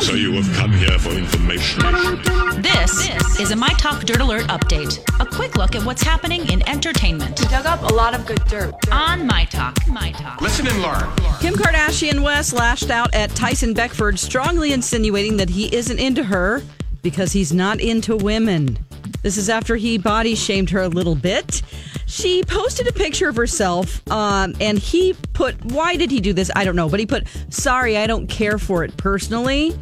So you have come here for information. This, is a My Talk Dirt Alert update. A quick look at what's happening in entertainment We Dug up a lot of good dirt. on My Talk. My Talk. Listen and learn. Kim Kardashian West lashed out at Tyson Beckford, strongly insinuating that he isn't into her because he's not into women. This is after he body shamed her a little bit. She posted a picture of herself, um, and he put, why did he do this? I don't know, but he put, sorry, I don't care for it personally.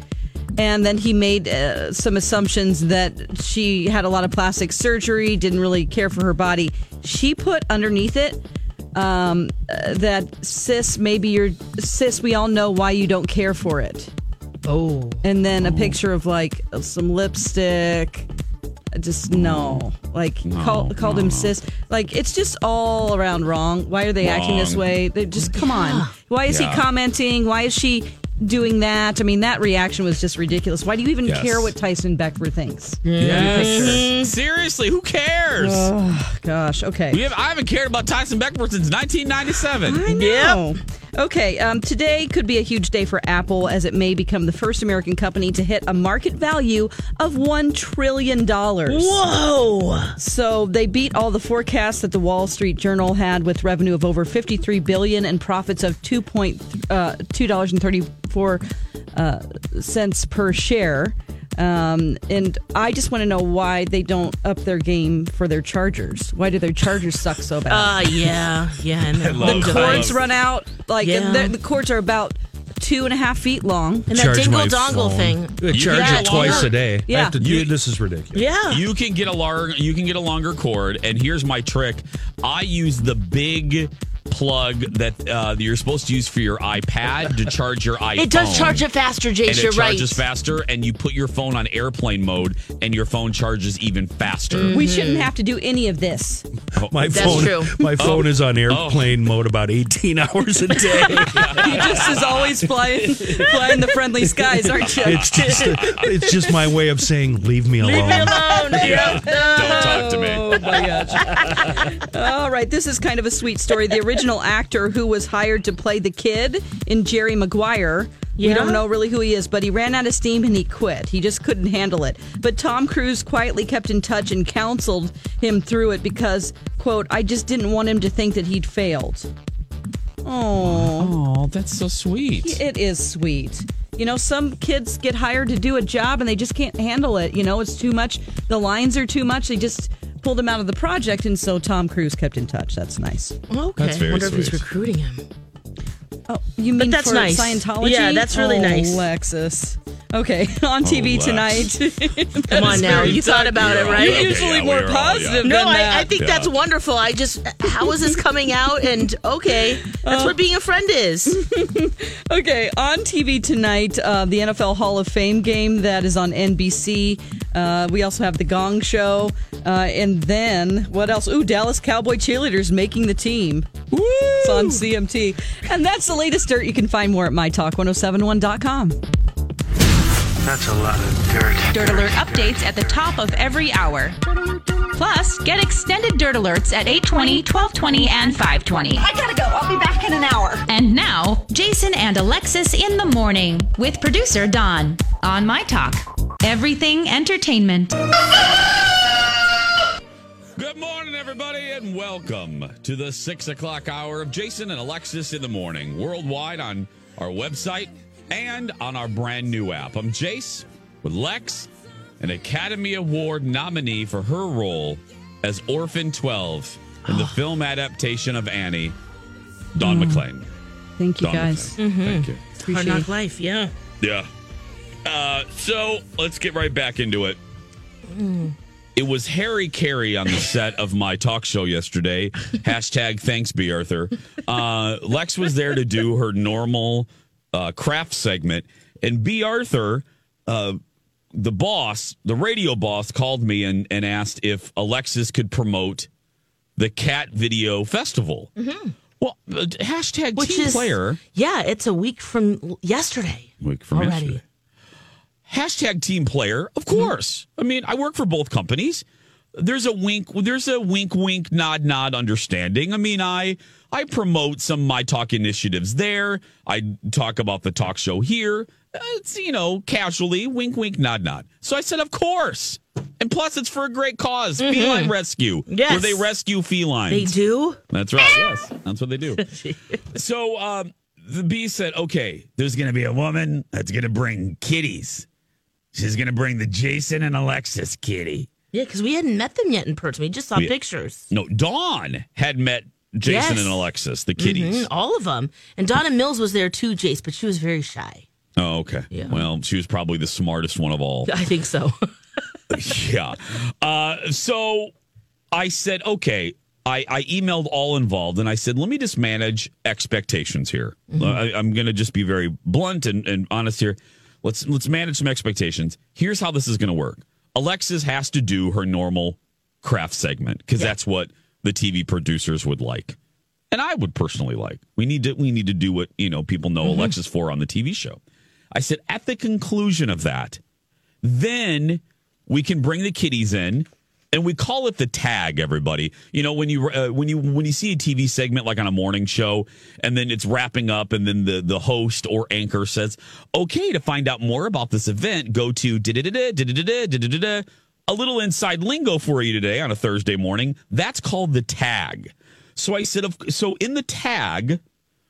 And then he made uh, some assumptions that she had a lot of plastic surgery, didn't really care for her body. She put underneath it um, uh, that sis, maybe you're sis. We all know why you don't care for it. Oh. And then a picture of like some lipstick. Just no, like call, called him sis. Like it's just all around wrong. Why are they acting this way? They just come on. Why is Yeah. he commenting? Why is she doing that? I mean, that reaction was just ridiculous. Why do you even Yes. care what Tyson Beckford thinks? Mm, seriously, who cares? Gosh, okay. we have, I haven't cared about Tyson Beckford since 1997. I know. Okay, um, today could be a huge day for Apple as it may become the first American company to hit a market value of $1 trillion. Whoa. So they beat all the forecasts that the Wall Street Journal had with revenue of over 53 billion and profits of 2. Point, uh, $2.34 uh, cents per share. Um, and I just want to know why they don't up their game for their chargers. Why do their chargers suck so bad? Uh, yeah, yeah. And the love the cords run out. Like Yeah. the, the cords are about two and a half feet long. and that Charge dingle dongle phone. thing. I charge Yeah, it twice longer. a day. Yeah. I have to, You- this is ridiculous. Yeah. You can get a lar- you can get a longer cord, and here's my trick. I use the big plug that uh, you're supposed to use for your iPad to charge your iPhone. It does charge it faster, Jace. and You're right. It charges faster, and you put your phone on airplane mode, and your phone charges even faster. We shouldn't have to do any of this. My That's phone, true. my phone is on airplane mode about 18 hours a day. You just is always flying, flying the friendly skies, aren't you? it's just it's just my way of saying leave me alone. Leave me alone. Yeah. Don't talk to me. Oh my gosh. All right, this is kind of a sweet story. The original actor who was hired to play the kid in Jerry Maguire. We don't know really who he is, but he ran out of steam and he quit. He just couldn't handle it. But Tom Cruise quietly kept in touch and counseled him through it because, quote, I just didn't want him to think that he'd failed. Oh, Oh, that's so sweet. it is sweet. You know, some kids get hired to do a job and they just can't handle it. You know, it's too much. The lines are too much. They just pulled him out of the project, and so Tom Cruise kept in touch. That's nice. Okay. That's very wonder if he's recruiting him. Oh, you mean that's for nice. Scientology? Yeah, that's really oh, nice. Lexus. Okay, on TV Lex. tonight. Come on now. You thought about it, You're all- right? You're okay, usually yeah, more we're all- positive yeah. No, than I, that. I think Yeah. that's wonderful. I just, how is this coming out? And okay, that's what being a friend is. Okay, on TV tonight, uh, the NFL Hall of Fame game that is on NBC. Uh, we also have the Gong Show, uh, and then what else? Ooh, Dallas Cowboy cheerleaders making the team. Woo! It's on CMT, and that's the latest dirt. You can find more at mytalk1071.com. That's a lot of dirt. Dirt Alert updates at the top of every hour. Plus, get extended Dirt Alerts at 820, 1220, and 520. I gotta go. I'll be back in an hour. And now, Jason and Alexis in the morning with producer Don on My Talk. Everything entertainment. Good morning, everybody, and welcome to the six o'clock hour of Jason and Alexis in the morning, worldwide on our website and on our brand new app. I'm Jace with Lex, an Academy Award nominee for her role as Orphan 12 in the film adaptation of Annie, Don McClain. Thank you, Don guys. McClain. Thank you. Hard Appreciate knock life, yeah. Yeah. Uh, so let's get right back into it. It was Harry Carey on the set of my talk show yesterday. Hashtag thanks, B. Arthur. Uh, Lex was there to do her normal uh, craft segment, And B. Arthur, uh, the boss, the radio boss, called me and, and asked if Alexis could promote the Cat Video Festival. Well, uh, hashtag Mm-hmm. Which team is player. Yeah, it's a week from yesterday. Week from already. yesterday. Hashtag team player, of Mm-hmm. course. I mean, I work for both companies. There's a wink. There's a wink, wink, nod, nod understanding. I mean, I I promote some my talk initiatives there. I talk about the talk show here. It's you know casually wink, wink, nod, nod. So I said, of course. And plus, it's for a great cause, feline rescue, Mm-hmm. Yes. where they rescue felines. They do? That's right. Yes, that's what they do. so um, the bee said, "Okay, there's going to be a woman that's going to bring kitties. She's going to bring the Jason and Alexis kitty." Yeah, because we hadn't met them yet in person. We just saw We- pictures. No, Don had met Jason Yes. and Alexis, the kitties. Mhm, all of them. And Donna Mills was there too, Jace, but she was very shy. Oh, okay. Yeah. Well, she was probably the smartest one of all. I think so. yeah. Uh, so I said, okay. I, I emailed all involved and I said, let me just manage expectations here. I, I'm going to just be very blunt and, and honest here. Let's let's manage some expectations. Here's how this is going to work. Alexis has to do her normal craft segment because that's what the TV producers would like, and I would personally like. We need to we need to do what you know people know Alexis for on the TV show. I said at the conclusion of that, then we can bring the kiddies in and we call it the tag everybody you know when you uh, when you when you see a tv segment like on a morning show and then it's wrapping up and then the the host or anchor says okay to find out more about this event go to. A little inside lingo for you today on a thursday morning that's called the tag so i said so in the tag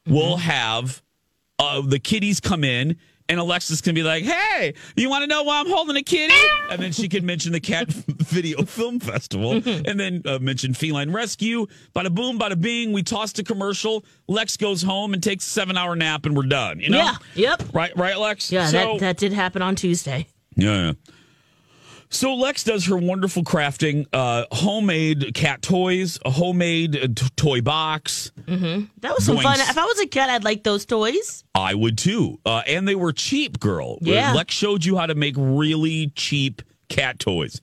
we'll have uh, the kiddies come in and Alexis can be like, "Hey, you want to know why I'm holding a kitty?" And then she can mention the Cat Video Film Festival, and then uh, mention Feline Rescue. Bada boom, bada bing. We toss to commercial. Lex goes home and takes a seven hour nap, and we're done. You know? Yeah. Yep. Right, right, Lex. Yeah, So- that, that did happen on Tuesday. yeah. yeah. So Lex does her wonderful crafting, uh, homemade cat toys, a homemade uh, t- toy box. That was some Going fun. If I was a cat, I'd like those toys. I would too. Uh, and they were cheap, girl. Yeah. Lex showed you how to make really cheap cat toys.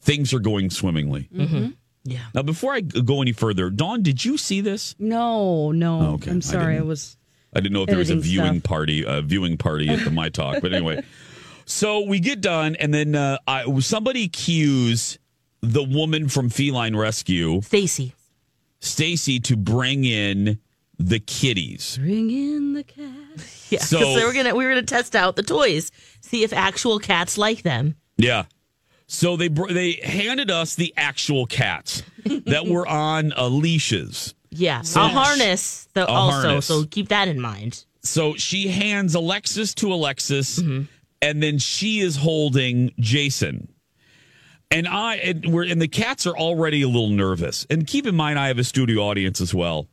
Things are going swimmingly. Mm-hmm. Yeah. Now, before I go any further, Don, did you see this? No, no. Oh, okay. I I'm sorry. I, didn't. was. I didn't know if there was a viewing stuff. party, a viewing party at the My Talk. But anyway, so we get done, and then uh, I, somebody cues the woman from Feline Rescue, Stacy. Stacy, to bring in the kitties. Bring in the cats. Yeah, because So- they were gonna we were gonna test out the toys, see if actual cats like them. Yeah. So they br- they handed us the actual cats that were on uh, leashes. Yeah, So- a harness. Though A also, harness. so keep that in mind. So she hands Alexis to Alexis, Mm-hmm. And then she is holding Jason. And I and we're and the cats are already a little nervous. And keep in mind, I have a studio audience as well.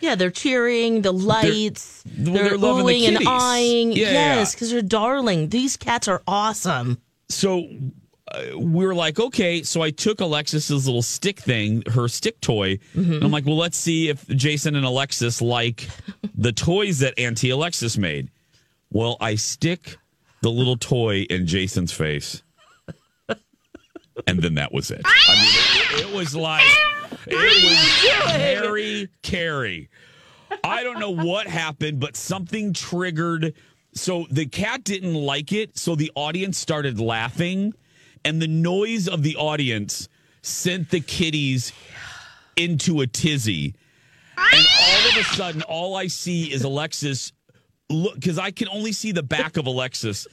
Yeah, they're cheering, the lights, well, they're, they're loving the oohing and eyeing. Yeah, yeah, yes, yeah. because they're darling. These cats are awesome. So uh, we are like, okay. So I took Alexis's little stick thing, her stick toy, Mm-hmm. and I'm like, well, let's see if Jason and Alexis like the toys that Auntie Alexis made. Well, I stick the little toy in Jason's face. And then that was it. I mean, it, it was like it was Harry Carey. I don't know what happened, but something triggered. So the cat didn't like it. So the audience started laughing, and the noise of the audience sent the kitties into a tizzy. And all of a sudden, all I see is Alexis look because I can only see the back of Alexis.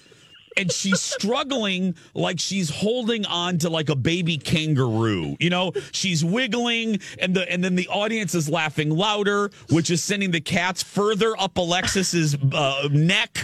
And she's struggling like she's holding on to like a baby kangaroo. You know, she's wiggling, and the and then the audience is laughing louder, which is sending the cats further up Alexis's uh, neck.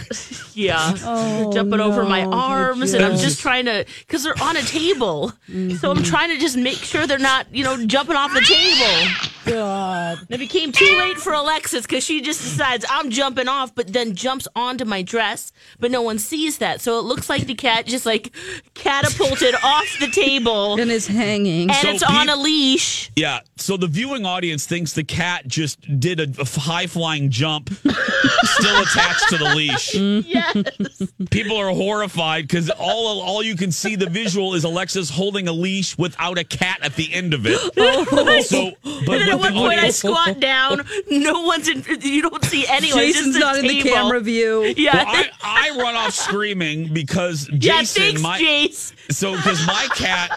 Yeah, Oh, jumping over my arms, and I'm just trying to because they're on a table, so Mm-hmm. I'm trying to just make sure they're not, you know, jumping off the table. God. And it became too late for Alexis because she just decides I'm jumping off, but then jumps onto my dress, but no one sees that. So it looks like the cat just like catapulted off the table And is hanging. and So it's on pe- a leash. Yeah. So the viewing audience thinks the cat just did a, a high flying jump, still attached to the leash. Yes. People are horrified because all all you can see the visual is Alexis holding a leash without a cat at the end of it. Oh so, but And at with one point, I squat down. No one's in. You don't see anyone. it's Jason's just a not in the camera view. Yeah. Well, I, I run off screaming because yeah. Jason, Thanks, my Jace. so because my cat.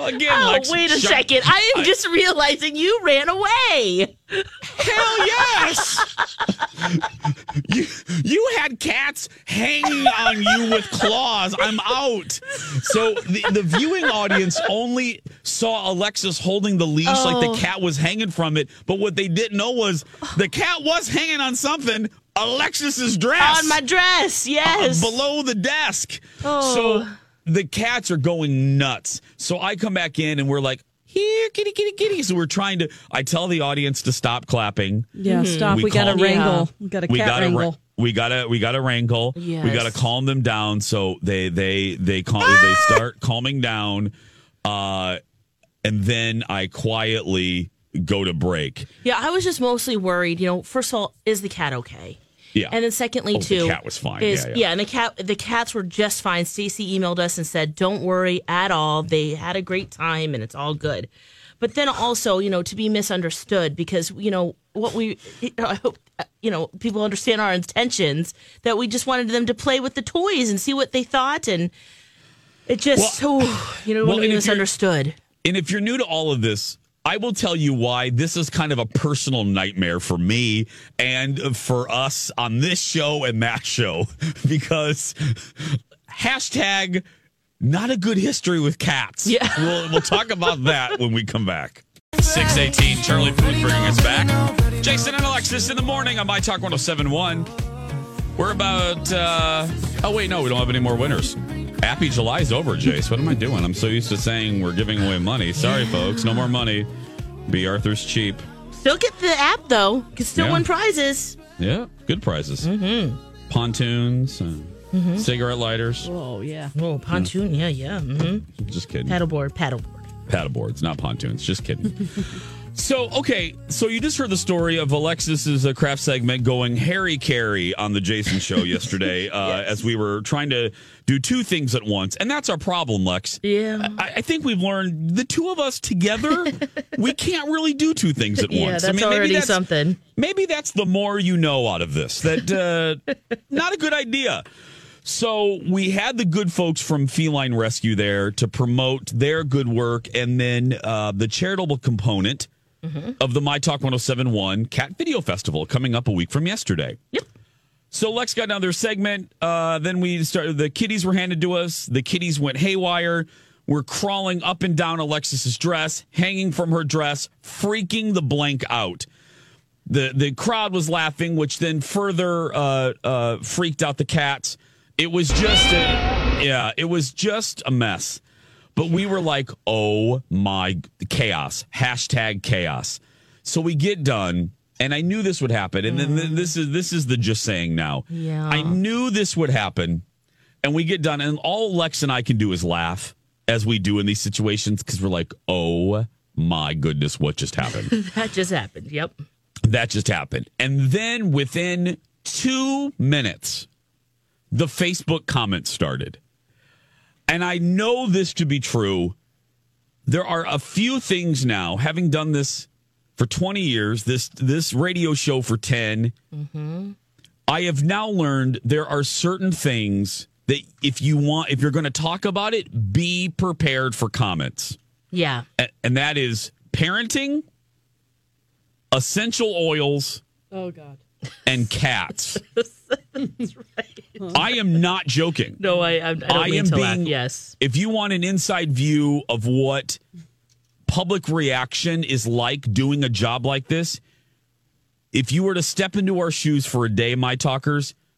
Well, again, Oh, Lex, wait a shut- second. I am just realizing you ran away. Hell yes! you you had cats hanging on you with claws. I'm out. So the, the viewing audience only saw Alexis holding the leash like Oh. the cat was hanging from it, but what they didn't know was the cat was hanging on something. Alexis's dress On my dress. Yes. uh, below the desk. Oh. So the cats are going nuts. So I come back in and we're like, here, kitty, kitty, kitty. So we're trying to. I tell the audience to stop clapping. Yeah, stop. We We, got to call- wrangle. We got a cat we gotta wrangle. wra- we gotta we gotta wrangle. We gotta calm them down. So they they they cal- they start calming down, uh, and then I quietly go to break. Yeah, I was just mostly worried. You know, first of all, is the cat okay? Yeah, And then secondly, Oh, the too, cat was fine. Is, Yeah, yeah. and the cat, the cats were just fine. Stacy emailed us and said, "Don't worry at all. They had a great time and it's all good." But then also, you know, to be misunderstood because you know what we, you know, I hope you know people understand our intentions that we just wanted them to play with the toys and see what they thought, and it just, oh, you know, well, when we and misunderstood. And if you're new to all of this, I will tell you why this is kind of a personal nightmare for me and for us on this show and that show because hashtag not a good history with cats. Yeah. We'll, we'll talk about that when we come back. 618, Charlie Puth bringing us back. Jason and Alexis in the morning on My Talk 1071. We're about, uh, oh, wait, no, we don't have any more winners. Happy July's over, Jace. What am I doing? I'm so used to saying we're giving away money. Sorry, folks, no more money. B. Arthur's cheap. Still get the app though. Can still Yeah. win prizes. Yeah, good prizes. Mm-hmm. Pontoons, uh, cigarette lighters. Oh, yeah. Oh, pontoon. Yeah, yeah. Mm-hmm. Just kidding. Paddleboard, paddleboard. paddleboards, not pontoons. Just kidding. so, okay, so you just heard the story of Alexis's uh, craft segment going Harry Carey on the Jason Show yesterday, uh, as we were trying to do two things at once, and that's our problem, Lex. Yeah. I, I think we've learned the two of us together, we can't really do two things at Yeah, once. that's I mean, maybe already that's, something. Maybe that's the more you know out of this. That uh, not a good idea. So we had the good folks from Feline Rescue there to promote their good work, and then uh, the charitable component of the My Talk 1071 Cat Video Festival coming up a week from yesterday. Yep. So Lex got another segment. Uh, then we started. The kitties were handed to us. The kitties went haywire. We're crawling up and down Alexis's dress, hanging from her dress, freaking the blank out. The the crowd was laughing, which then further uh, uh, freaked out the cats. It was just a yeah, it was just a mess. But we were like, oh my chaos. Hashtag chaos. So we get done, and I knew this would happen. And then th- this is this is the just saying now. Yeah. I knew this would happen. And we get done, and all Lex and I can do is laugh as we do in these situations because we're like, oh my goodness, what just happened? That just happened. Yep. that just happened. And then within two minutes, the Facebook comments started. And I know this to be true. There are a few things now, having done this for 20 years, this this radio show for 10. Mm-hmm. I have now learned there are certain things that if you want, if you're going to talk about it, be prepared for comments Yeah. a- and that is parenting, essential oils, Oh, God. and cats. I am not joking. No, I, I, I don't I mean am to laugh. being- Yes. If you want an inside view of what public reaction is like doing a job like this, if you were to step into our shoes for a day, my talkers,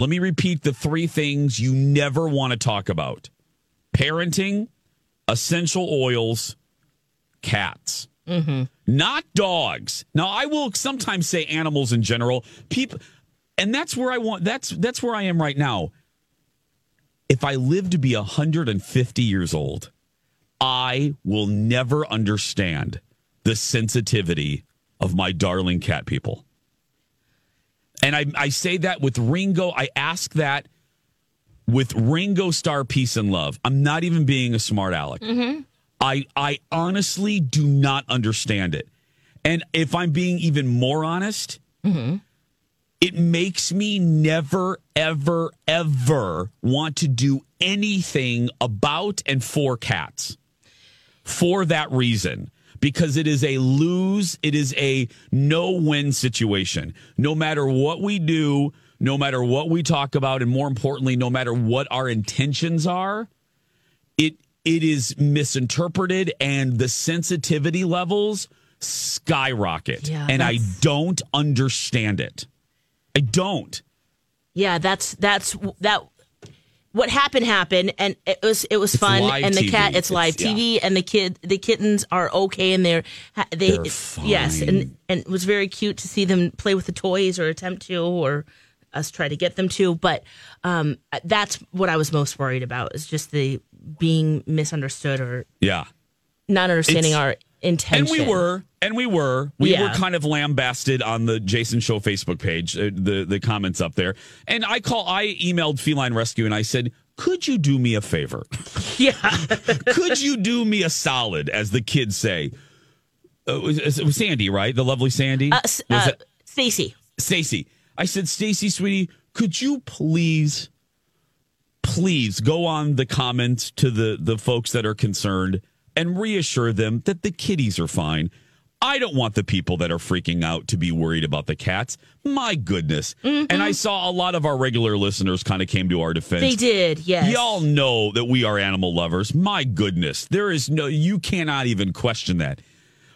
Let me repeat the three things you never want to talk about parenting, essential oils, cats. Mm-hmm. Not dogs. Now, I will sometimes say animals in general. People, and that's where I want. That's that's where I am right now. If I live to be 150 years old, I will never understand the sensitivity of my darling cat people. And I, I say that with Ringo. I ask that with Ringo Starr Peace and Love. I'm not even being a smart aleck. Mm-hmm. I I honestly do not understand it. And if I'm being even more honest, mm-hmm. it makes me never, ever, ever want to do anything about and for cats for that reason because it is a lose, it is a no win situation. No matter what we do, no matter what we talk about, and more importantly, no matter what our intentions are, it it is misinterpreted and the sensitivity levels skyrocket. Yeah, and I don't understand it. I don't. Yeah, that's that's that. What happened happened, and it was it was It's fun. And the TV. cat, it's live It's- TV, and the kid, the kittens are okay, and they're they They're yes, and and it was very cute to see them play with the toys or attempt to, or us try to get them to. But um, that's what I was most worried about is just the being misunderstood or Yeah. not understanding It's- our intention. And we were, and we were, we Yeah. were kind of lambasted on the Jason Show Facebook page, uh, the the comments up there. And I call, I emailed Feline Rescue and I said, "Could you do me a favor? yeah, Could you do me a solid?" As the kids say. Uh, it, was, it was Sandy, right? The lovely Sandy. uh, uh, Stacy. Stacy. I said, Stacy, sweetie, could you please, please go on the comments to the the folks that are concerned and reassure them that the kitties are fine. I don't want the people that are freaking out to be worried about the cats. My goodness. And I mm-hmm. saw a lot of our regular listeners kind of came to our defense. They did, yes. Y'all know that we are animal lovers. My goodness. There is no you cannot even question that.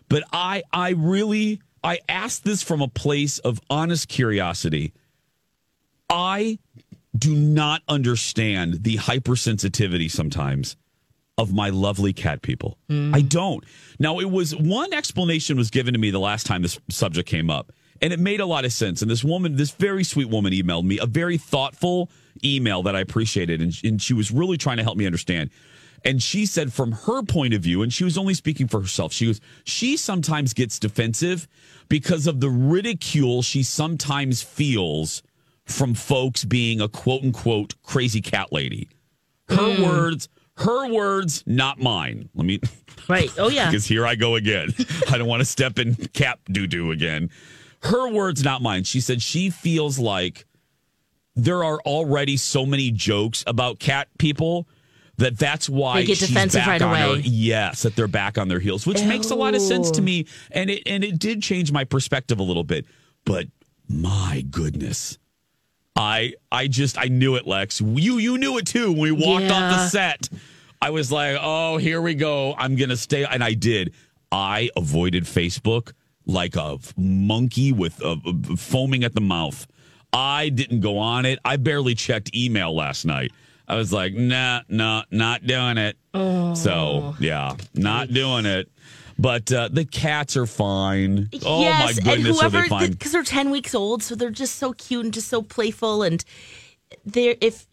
But I I really I ask this from a place of honest curiosity. I do not understand the hypersensitivity sometimes of my lovely cat people. Hmm. I don't. Now it was one explanation was given to me the last time this subject came up and it made a lot of sense and this woman this very sweet woman emailed me a very thoughtful email that I appreciated and, and she was really trying to help me understand. And she said from her point of view and she was only speaking for herself. She was she sometimes gets defensive because of the ridicule she sometimes feels from folks being a quote unquote crazy cat lady. Her hmm. words, her words, not mine. Let me Right. Oh yeah. because here I go again. I don't want to step in cap doo doo again. Her words, not mine. She said she feels like there are already so many jokes about cat people that that's why They get she's defensive back right on her- away. yes, that they're back on their heels, which makes a lot of sense to me, and it and it did change my perspective a little bit. But my goodness, I I just I knew it, Lex. You you knew it too when we walked off the set. I was like, oh, here we go. I'm gonna stay, and I did. I avoided Facebook like a monkey with uh, uh, foaming at the mouth. I didn't go on it. I barely checked email last night. I was like, nah, nah, not doing it. So yeah, not doing it. But uh, the cats are fine. Oh yes, my and goodness, are whoever they fine? because they're ten weeks old, so they're just so cute and just so playful, and they're if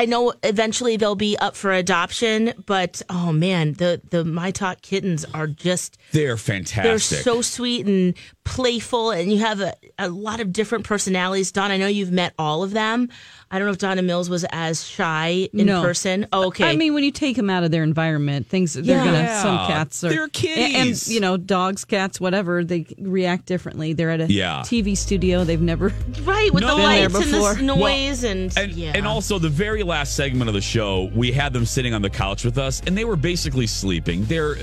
I know eventually they'll be up for adoption, but oh man, the the My Talk kittens are just They're fantastic. they're so sweet and playful, and you have a, a lot of different personalities. Don, I know you've met all of them. I don't know if Donna Mills was as shy in No. person. Oh, okay. I mean, when you take them out of their environment, things they're Yeah. gonna. Some cats are They're and, kitties. and you know, dogs, cats, whatever. They react differently. They're at a Yeah. TV studio. They've never. right with No. the lights and the noise and, And, yeah. and also the very last segment of the show, we had them sitting on the couch with us, and they were basically sleeping. They're,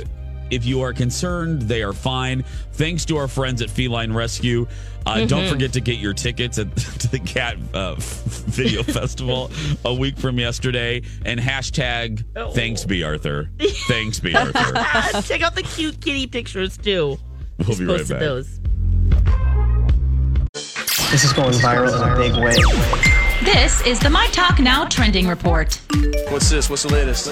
if you are concerned, they are fine. Thanks to our friends at Feline Rescue. Uh, Don't Mm-hmm. forget to get your tickets at, to the Cat uh, Video Festival a week from yesterday, and hashtag Oh. Thanks be Arthur. Thanks be Arthur. check out the cute kitty pictures too. We'll Just be right back. those. This is going viral in a big way. This is the My Talk Now trending report. What's this? What's the latest?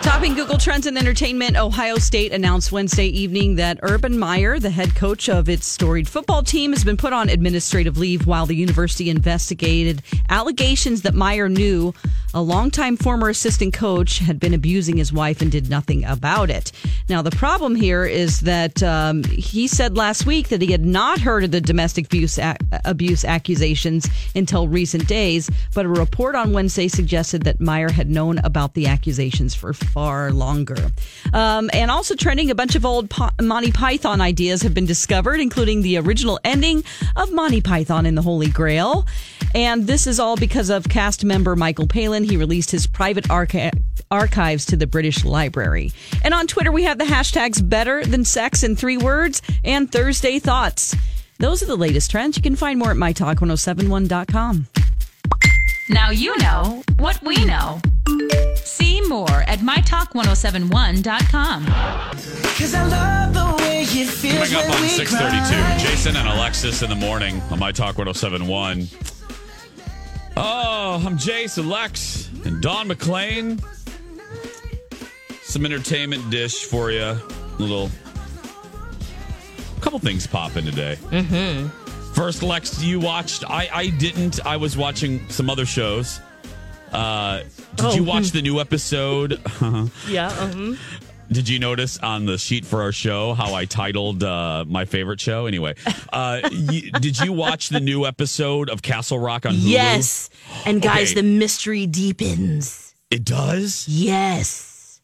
Topping Google Trends and Entertainment, Ohio State announced Wednesday evening that Urban Meyer, the head coach of its storied football team, has been put on administrative leave while the university investigated allegations that Meyer knew a longtime former assistant coach had been abusing his wife and did nothing about it. Now, the problem here is that um, he said last week that he had not heard of the domestic abuse, ac- abuse accusations until recent days, but a report on Wednesday suggested that Meyer had known about the accusations for far longer. Um, and also trending, a bunch of old Monty Python ideas have been discovered, including the original ending of Monty Python in the Holy Grail. And this is all because of cast member Michael Palin. He released his private archi- archives to the British Library. And on Twitter, we have the hashtags better than sex in three words and Thursday thoughts. Those are the latest trends. You can find more at mytalk1071.com. Now you know what we know. See more at mytalk1071.com. Coming up on 632, Jason and Alexis in the morning on My Talk 1071. Oh, I'm Jason, Lex, and Don McClain. Some entertainment dish for you. A little. couple things popping today. Mm-hmm. First, Lex, you watched. I, I didn't. I was watching some other shows. Uh, did Oh, you watch hmm. the new episode? Yeah. uh Did you notice on the sheet for our show how I titled uh, my favorite show? Anyway, uh, y- did you watch the new episode of Castle Rock on Hulu? Yes. And guys, Okay. the mystery deepens. It does? Yes.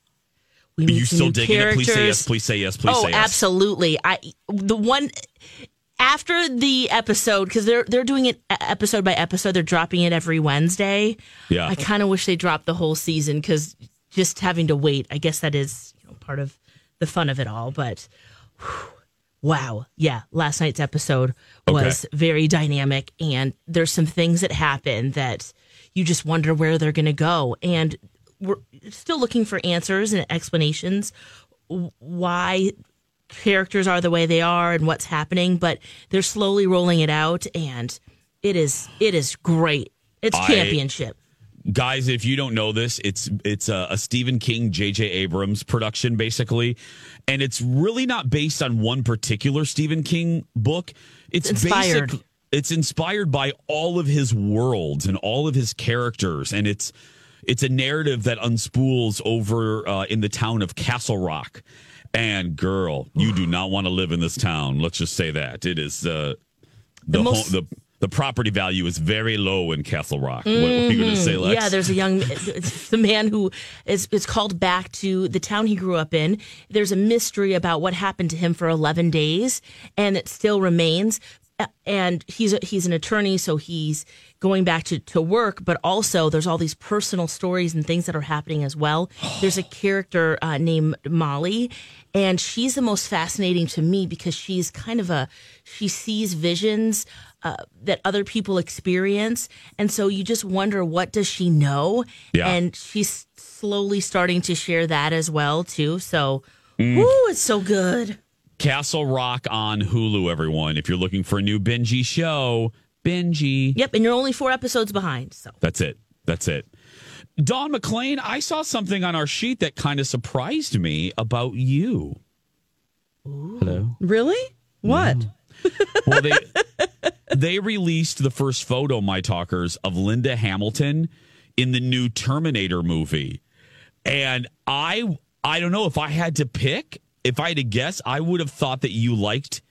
We Are you still digging it? Please say yes. Please say yes. Please oh, say yes. absolutely. I the one after the episode because they're they're doing it episode by episode. They're dropping it every Wednesday. Yeah. I kind of wish they dropped the whole season because just having to wait. I guess that is you know part of the fun of it all. But whew, wow, yeah, last night's episode was very dynamic, and there's some things that happen that you just wonder where they're going to go, and we're still looking for answers and explanations why characters are the way they are and what's happening but they're slowly rolling it out and it is it is great. It's I- championship. Guys if you don't know this it's it's a, a stephen king jj abrams production basically. And it's really not based on one particular stephen king book. It's Inspired. basic it's inspired by all of his worlds and all of his characters. And it's it's a narrative that unspools over uh, in the town of castle rock and girl you do not want to live in this town let's just say that it is uh, the The most- home, the the property value is very low in Castle Rock. What, are you going to say, Lex? Yeah, there's a young, the man who is, is called back to the town he grew up in. There's a mystery about what happened to him for 11 days, and it still remains. And he's a, he's an attorney, so he's going back to, to work, but also there's all these personal stories and things that are happening as well. There's a character uh, named Molly, and she's the most fascinating to me because she's kind of a she sees visions uh, that other people experience and so you just wonder what does she know Yeah. and she's slowly starting to share that as well too so Mm. woo, it's so good Castle Rock on Hulu, everyone. If you're looking for a new Benji show, Benji. yep and you're only four episodes behind so That's it. That's it. Don McClain, I saw something on our sheet that kind of surprised me about you. Hello. Really? What? Well, they they released the first photo, my talkers, of Linda Hamilton in the new Terminator movie. And I I don't know if I had to pick, if I had to guess, I would have thought that you liked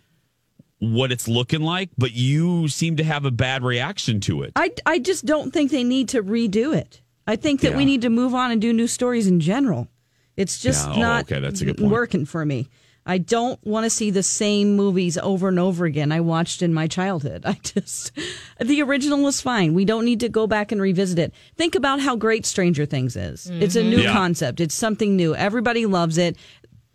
what it's looking like, but you seem to have a bad reaction to it. I, I just don't think they need to redo it. I think that we need to move on and do new stories in general. It's just Yeah, oh, not okay, that's a good point. working for me. I don't want to see the same movies over and over again I watched in my childhood. I just, the original was fine. We don't need to go back and revisit it. Think about how great Stranger Things is. It's a mm-hmm. new Yeah. concept, it's something new. Everybody loves it.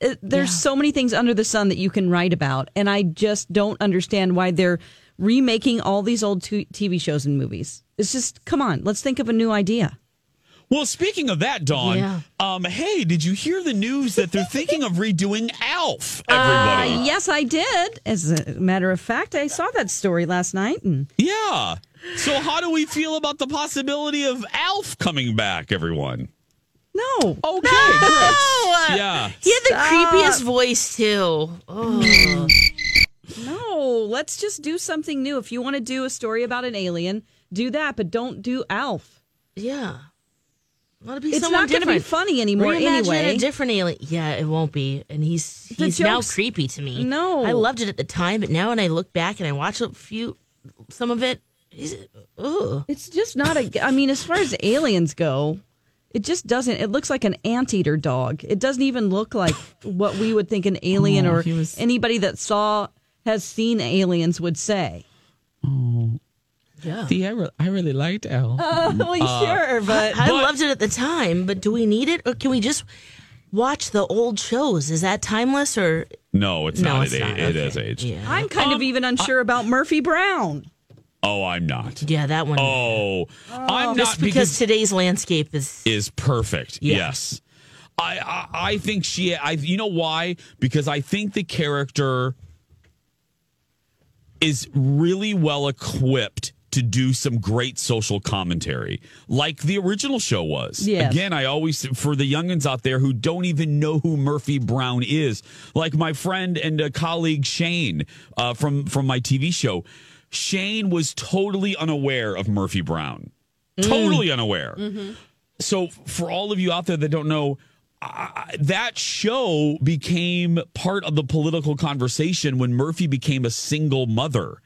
It- There's so many things under the sun that you can write about, and I just don't understand why they're remaking all these old t- TV shows and movies. It's just, come on, let's think of a new idea. Well, speaking of that, Don, Yeah. um, hey, did you hear the news that they're thinking of redoing Alf? Uh, yes, I did. As a matter of fact, I saw that story last night, and Yeah. So, how do we feel about the possibility of Alf coming back, everyone? No, Okay, Oh, great. Yeah. He had the Stop. creepiest voice too. Oh. no, let's just do something new. If you want to do a story about an alien, do that, but don't do Alf. Yeah. Let it be It's not gonna be funny anymore Reimagine anyway. A different alien. Yeah, it won't be. And he's The he's now creepy to me. No. I loved it at the time, but now when I look back and I watch a few, some of it, he's, ugh. It's just not a. I mean, as far as aliens go, it just doesn't. It looks like an anteater dog. It doesn't even look like what we would think an alien Oh, or was- anybody that saw has seen aliens would say. Oh yeah. See, I, re- I really liked Alf. Oh, well, sure, but I loved it at the time, but do we need it, or can we just watch the old shows? Is that timeless, or No, it's No, not. it's it, not. it Okay. is age. yeah? I'm kind Um, of even unsure about Murphy Brown. Oh, I'm not. Yeah, that one. Oh, I'm just not because, today's landscape is. is perfect. Yeah. Yes. I, I I think she I you know why? Because I think the character is really well equipped to do some great social commentary like the original show was. Yes. Again, I always for the youngins out there who don't even know who Murphy Brown is, like my friend and a colleague Shane uh, from from my TV show. Shane was totally unaware of Murphy Brown. Totally unaware. So, for all of you out there that don't know, that show became part of the political conversation when Murphy became a single mother,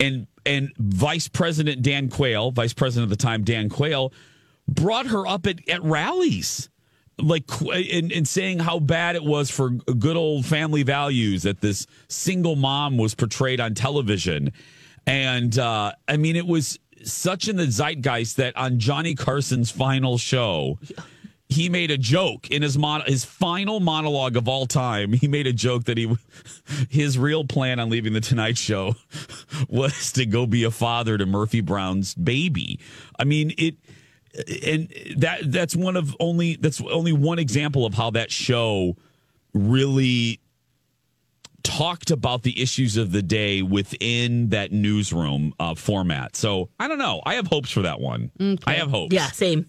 and and Vice President Dan Quayle, Vice President at the time Dan Quayle, brought her up at, at rallies. Like and, and saying how bad it was for good old family values that this single mom was portrayed on television, and uh, I mean it was such in the zeitgeist that on Johnny Carson's final show, he made a joke in his mon- his final monologue of all time. He made a joke that he his real plan on leaving the Tonight Show was to go be a father to Murphy Brown's baby. I mean it. And that that's one of only that's only one example of how that show really talked about the issues of the day within that newsroom uh, format. So I don't know. I have hopes for that one. I have hopes. Yeah, same.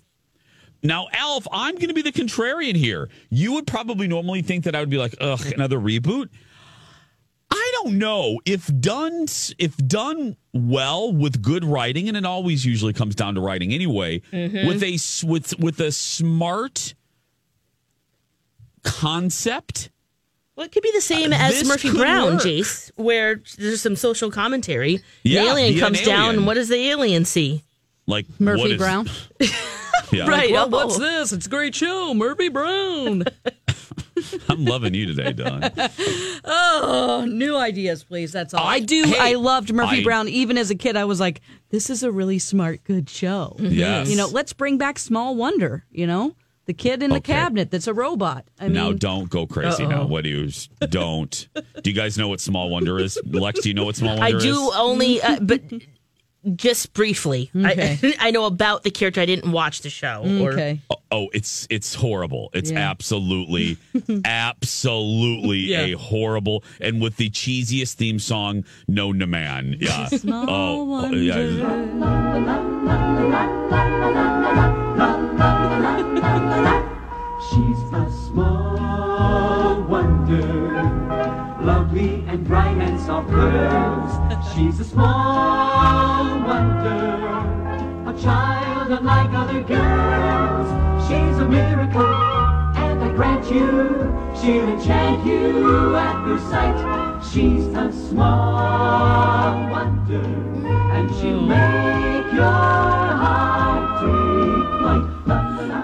Now, Alf, I'm going to be the contrarian here. You would probably normally think that I would be like, ugh, another reboot. I don't know if done if done well with good writing, and it always usually comes down to writing anyway. Mhm. With a with with a smart concept. Well, it could be the same Uh, as Murphy Brown, work. Jace, where there's some social commentary. Yeah, the alien comes an down, and what does the alien see? Like Murphy what is- Brown. Yeah. Right. Well, oh. what's this? It's a great show, Murphy Brown. I'm loving you today, Don. oh, new ideas, please. That's all. I, do. hey, I loved Murphy I- Brown. Even as a kid, I was like, this is a really smart, good show. Yes. You know, let's bring back Small Wonder, you know? The kid in the Okay. cabinet that's a robot. I mean, now don't go crazy. Uh-oh. Now, what do you don't? Do you guys know what Small Wonder is? Lex, do you know what Small Wonder is? I do is? only, uh, but just briefly. Okay. I, I know about the character. I didn't watch the show. Or, Okay. Oh, oh, it's it's horrible. It's Yeah. absolutely, absolutely Yeah. a horrible, and with the cheesiest theme song known to man. Yeah. Small oh, oh, yeah. She's a small wonder, lovely and bright and soft curves. She's a small wonder, a child unlike other girls. She's a miracle, and I grant you, she'll enchant you at first sight. She's a small wonder, and she'll make your heart.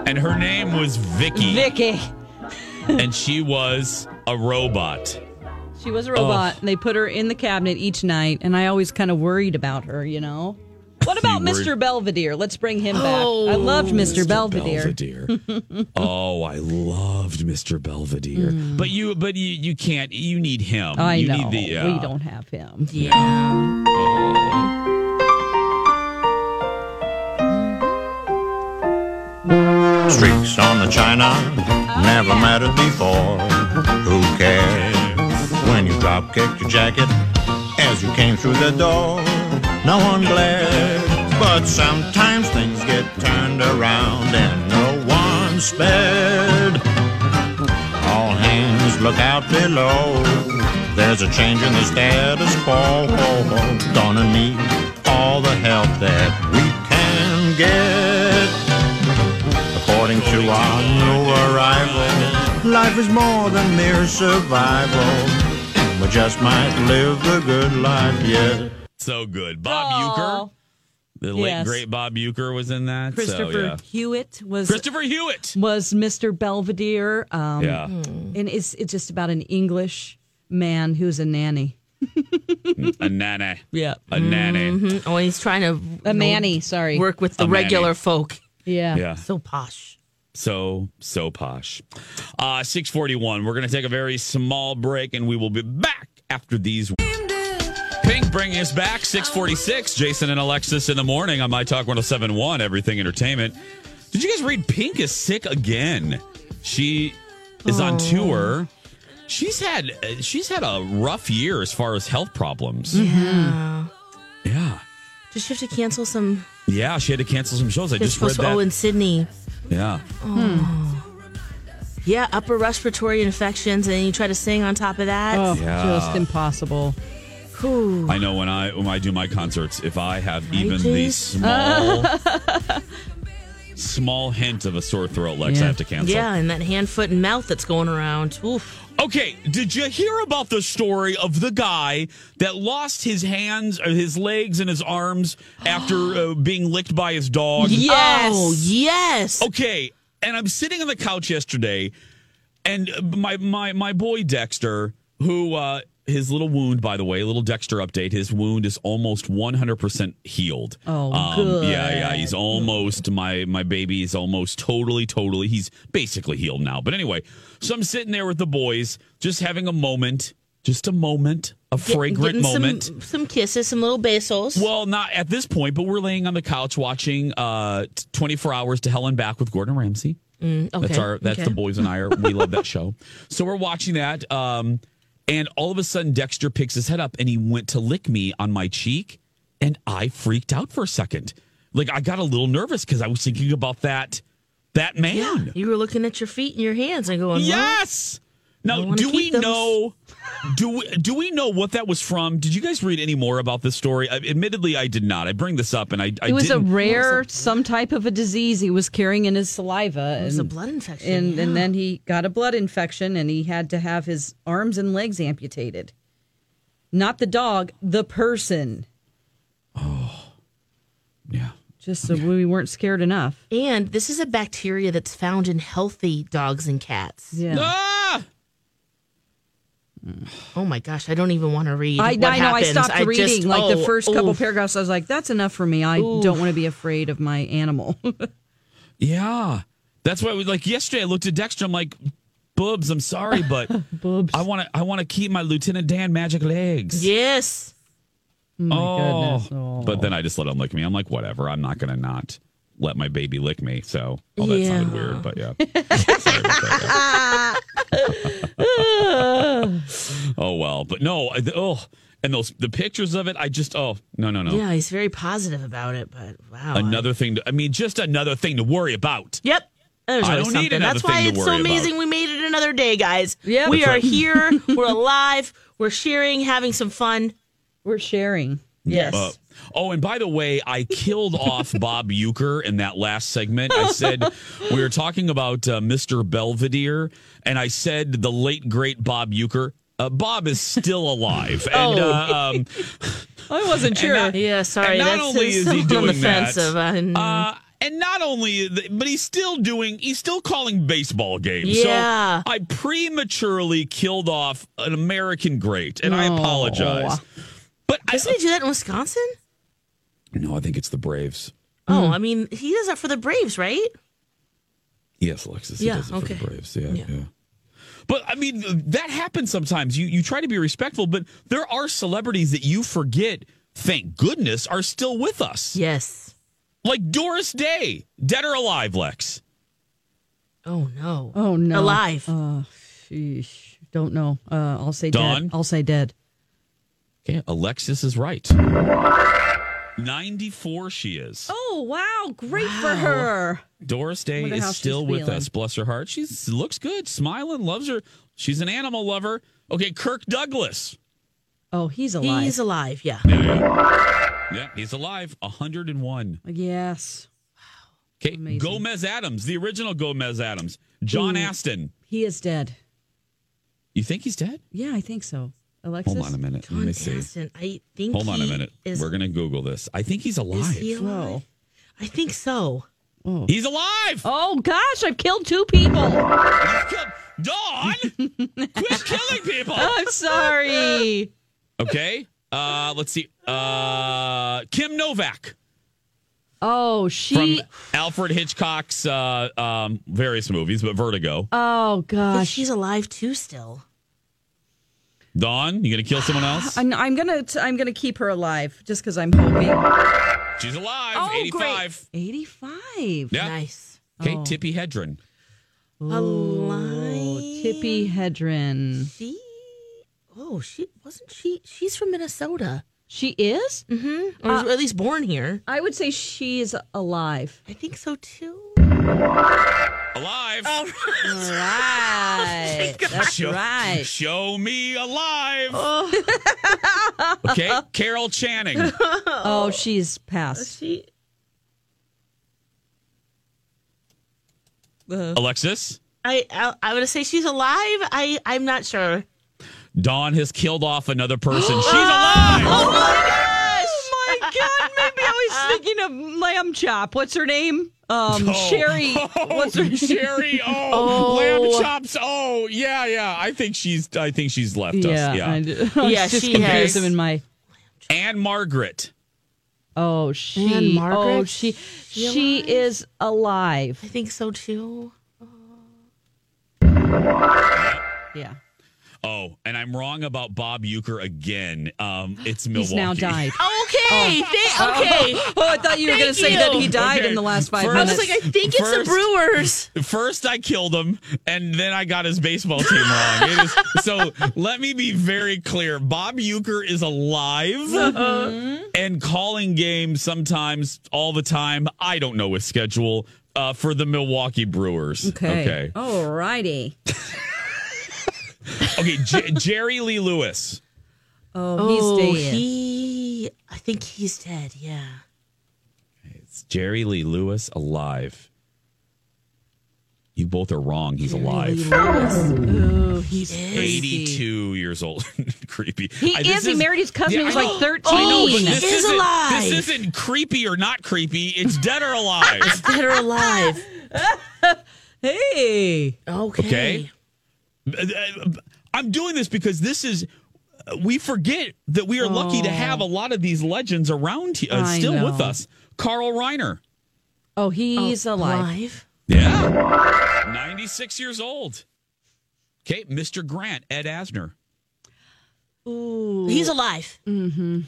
And her name was Vicky. Vicky. and she was a robot. She was a robot. And they put her in the cabinet each night, and I always kind of worried about her, you know? What about You worried- Mr. Belvedere? Let's bring him back. I oh. loved Mr. Belvedere. Belvedere. oh, I loved Mr. Belvedere. Mm. But you, but you, you can't. You need him. I you know. Need the, yeah. We uh, don't have him. Yeah. Oh. Streaks on the china never mattered before. Who cares when you drop kicked your jacket as you came through the door? No one glared, but sometimes things get turned around and no one's spared. All hands look out below. There's a change in the status quo. Gonna need all the help that we can get. According to our new arrival, life is more than mere survival. We just might live the good life yet. So good. Bob Aw. Uecker, the late Yes. great Bob Uecker was in that. Christopher so, yeah. Hewitt was Christopher Hewitt. was Mr. Belvedere. Um, Yeah. And it's, it's just about an English man who's a nanny. A nanny. Yeah. A nanny. Mhm. Oh, he's trying to A nanny. sorry. work with the A manny. regular folk. Yeah. Yeah. So posh. So, so posh. Uh, 641. We're going to take a very small break and we will be back after these. Pink bringing us back. 646. Jason and Alexis in the morning on My Talk 1071, Everything Entertainment. Did you guys read Pink is sick again? She is on tour. She's had uh, she's had a rough year as far as health problems. Yeah. Did she have to cancel some? Yeah, she had to cancel some shows. I just read that. Oh, in Sydney. yeah. Oh. Yeah, upper respiratory infections, and you try to sing on top of that. Oh, Yeah. just impossible. Whew. I know when I when I do my concerts, if I have Right, even the Jace? small small hint of a sore throat, Lex, I have to cancel. Yeah, and that hand, foot, and mouth that's going around. Oof. Okay, did you hear about the story of the guy that lost his hands, or his legs, and his arms after uh, being licked by his dog? Yes. Oh, yes. Okay, and I'm sitting on the couch yesterday, and my my my boy Dexter, who uh, his little wound, by the way, little Dexter update, his wound is almost 100 percent healed. Oh, good! Yeah, yeah, he's almost my my baby is almost totally, totally. He's basically healed now. But anyway, so I'm sitting there with the boys, just having a moment, just a moment, a Get- fragrant moment. Some, some kisses, some little besos. Well, not at this point, but we're laying on the couch watching uh, 24 Hours to Hell and Back with Gordon Ramsay. Mm, okay. That's our. That's okay. the boys and I are. We love that show. So we're watching that, um, and all of a sudden Dexter picks his head up and he went to lick me on my cheek, and I freaked out for a second. Like I got a little nervous because I was thinking about that that man. Yeah, you were looking at your feet and your hands and going, Yes. I Now, do we keep those. know? Do we, do we know what that was from? Did you guys read any more about this story? I, admittedly, I did not. I bring this up, and I, I It was a didn't- rare, some type of a disease he was carrying in his saliva. It was a blood infection. and and then he got a blood infection and he had to have his arms and legs amputated. Not the dog, the person. Oh, yeah. Just so we weren't scared enough. And this is a bacteria that's found in healthy dogs and cats. Yeah. Ah! Oh my gosh, I don't even want to read. I, what I know. I stopped just- reading like the oh, first couple oof. paragraphs. I was like, "That's enough for me. I don't want to be afraid of my animal." Yeah. That's why, we, like yesterday, I looked at Dexter. I'm like, Bubs, I'm sorry, but I want to. I want to keep my Lieutenant Dan magic legs. Yes. Oh my oh. goodness. Oh. But then I just let him lick me. I'm like, whatever. I'm not gonna not let my baby lick me. So, oh, that sounded Yeah. weird, but yeah. Sorry about that. well, but no. I- Oh, and those the pictures of it. I just oh no no no. Yeah, he's very positive about it, but wow. Another thing. To, I mean, just another thing to worry about. Yep. There's I don't need something. another That's why thing to it's so worry about. amazing we made it another day, guys. Yep. We That's are right. here. We're alive. We're sharing, having some fun. We're sharing. Yes. Uh, Oh, and by the way, I killed off Bob Uecker in that last segment. I said we were talking about uh, Mr. Belvedere, and I said the late great Bob Uecker. Uh, Bob is still alive, and Oh. uh, um, I wasn't sure. not- Yeah, sorry. and not that's only is he on the doing fence that, of, uh, uh, and not only, but he's still doing, he's still calling baseball games. Yeah. So I prematurely killed off an American great, and I apologize. But I, Doesn't he do that in Wisconsin? no, I think it's the Braves. Oh, I mean, he does that for the Braves, right? Yes, Alexis. He Yeah, does it okay. for the Braves. Yeah, Yeah. yeah. But I mean, that happens sometimes. You you try to be respectful, but there are celebrities that you forget. Thank goodness, are still with us. Yes. Like Doris Day, dead or alive, Lex. Oh no. Oh no. Alive. Uh, sheesh. Don't know. Uh, I'll say Dawn? dead. I'll say dead. Okay, Alexis is right. Ninety-four, she is. Oh wow, great for her. Doris Day Wonder how is she's still with feeling. us. Bless her heart. She looks good, smiling, loves her. She's an animal lover. Okay, Kirk Douglas. Oh, he's alive. He's alive. Yeah. Yeah, yeah. Yeah, he's alive. 101. yes, Wow. Okay, Amazing. Gomez Addams, the original Gomez Addams. John Ooh. Astin. he is dead. You think he's dead? Yeah, I think so. Alexis. Hold on a minute. Let me see. Astin, I think. Hold on a minute. Is, We're going to Google this. I think he's alive. is he alive? I think so. He's alive. Oh gosh, I've killed two people. Dawn, quit killing people. I'm sorry. Okay. Uh, let's see. Uh, Kim Novak Oh, she. from Alfred Hitchcock's uh, um, various movies, but Vertigo. oh But gosh. she's alive too still. Dawn, you gonna kill someone else? I'm, I'm gonna. T- I'm gonna keep her alive just because I'm hoping. She's alive. Oh, 85. great. Eighty-five. Yeah. Nice. Okay, Oh. Tippi Hedren. Alive. Tippi Hedren. She. Oh, she wasn't she. She's from Minnesota. She is. Mm-hmm. Or at least born here. I would say she is alive. I think so too. Alive. Oh, All right. That's show, right. Show me alive. Oh. okay, Carol Channing. Oh, she's passed. She. Uh. Alexis. I, I I would say she's alive. I I'm not sure. Dawn has killed off another person. She's alive. Oh my god! Oh my was thinking of lamb chop. What's her name? Um, Oh. Shari. What's her name? Shari. Oh, Oh. lamb chops. Oh, yeah, yeah. I think she's. I think she's left Yeah, us. Yeah. I, did- Yeah, just she confused has. them in my. and Margaret. Oh, she. And Margaret? Oh, she. She She alive? is alive. I think so too. Yeah. Oh, and I'm wrong about Bob Uecker again. Um, it's Milwaukee. He's now died. Okay. Thank- okay. Oh, I thought you were going to Thank say that he died Okay, in the last five first- I was like, I think it's the Brewers. First, I killed him, and then I got his baseball team wrong. It is, so let me be very clear: Bob Uecker is alive Mm-hmm. and calling games sometimes, all the time. I don't know his schedule uh, for the Milwaukee Brewers. okay. okay, All righty. okay. J- Jerry Lee Lewis. Oh, he's oh, dead. he. I think he's dead. Yeah. It's Jerry Lee Lewis alive. You both are wrong. He's alive. Oh, he's 82 years old. Creepy. He I- is. this He married his cousin when he was I like 13. I know, but He this is isn't- alive. This isn't creepy or not creepy. It's dead or alive. dead or alive. Hey. Okay. Okay. Uh, uh, I'm doing this because this is. We forget that we are lucky to have a lot of these legends around here, uh, I still with us. Carl Reiner. Oh, he's alive. Alive. Yeah. 96 years old. Okay. Mr. Grant, Ed Asner. Ooh. He's alive. Mm-hmm.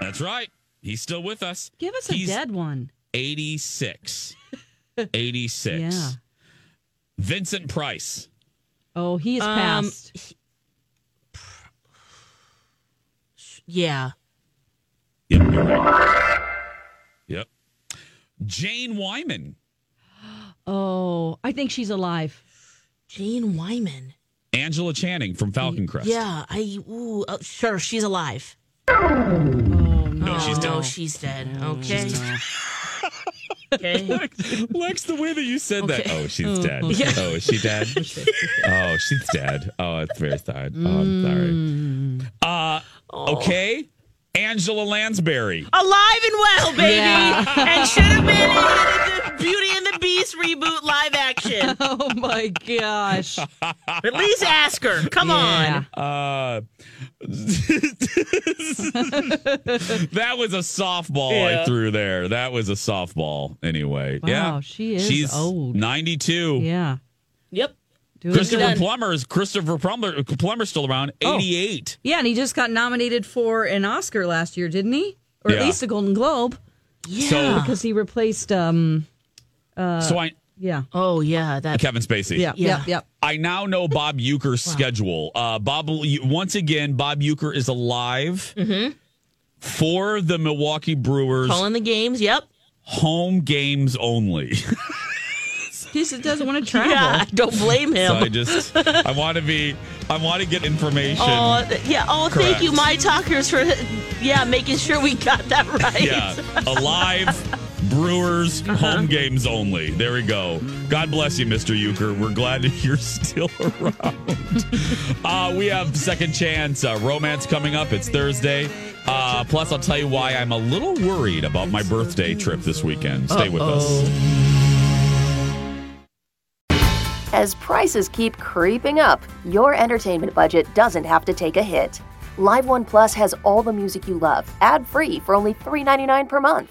That's right. He's still with us. Give us a He's dead one. 86. 86. Yeah. Vincent Price. Oh, he's Um, passed. Yeah. Yep. Right. Yep. Jane Wyman. Oh, I think she's alive. Jane Wyman. Angela Channing from Falcon Crest. Yeah. I. Ooh. Uh, sure. She's alive. No, she's dead. No, she's dead. Okay. Okay. Lex, the way that you said that. Oh, she's dead. Yeah. Oh, is she dead? oh, she's dead. Oh, it's very sad. Oh, I'm sorry. Uh, okay. Angela Lansbury. Alive and well, baby. Yeah. and should have been in the Beauty and the Beast reboot live action. Oh my gosh. At least ask her. Come on. Uh, that was a softball I threw there. That was a softball. Anyway, Wow, yeah, she is She's old. ninety-two. Yeah. Yep. Doing Christopher good. Plummer is Christopher Plummer. Plummer's still around. Oh. Eighty-eight. Yeah, and he just got nominated for an Oscar last year, didn't he? Or at least a Golden Globe. Yeah. So- Because he replaced um uh so I yeah. oh yeah, that Kevin Spacey. Yeah, Yeah. yeah, yeah. I now know Bob Uecker's schedule. Uh, Bob, once again, Bob Uecker is alive for the Milwaukee Brewers calling the games. Yep. home games only. He just doesn't want to travel. Yeah. Don't blame him. so I just, I want to be, I want to get information. Oh yeah. Oh, thank you, my talkers, for yeah making sure we got that right. Yeah, alive Brewers Uh-huh. home games only. There we go. God bless you, Mr. Uecker. We're glad that you're still around. uh, we have second chance uh, romance coming up. It's Thursday. Uh, plus, I'll tell you why I'm a little worried about my birthday trip this weekend. Stay with us. As prices keep creeping up, your entertainment budget doesn't have to take a hit. Live One Plus has all the music you love, ad free for only $3.99 per month.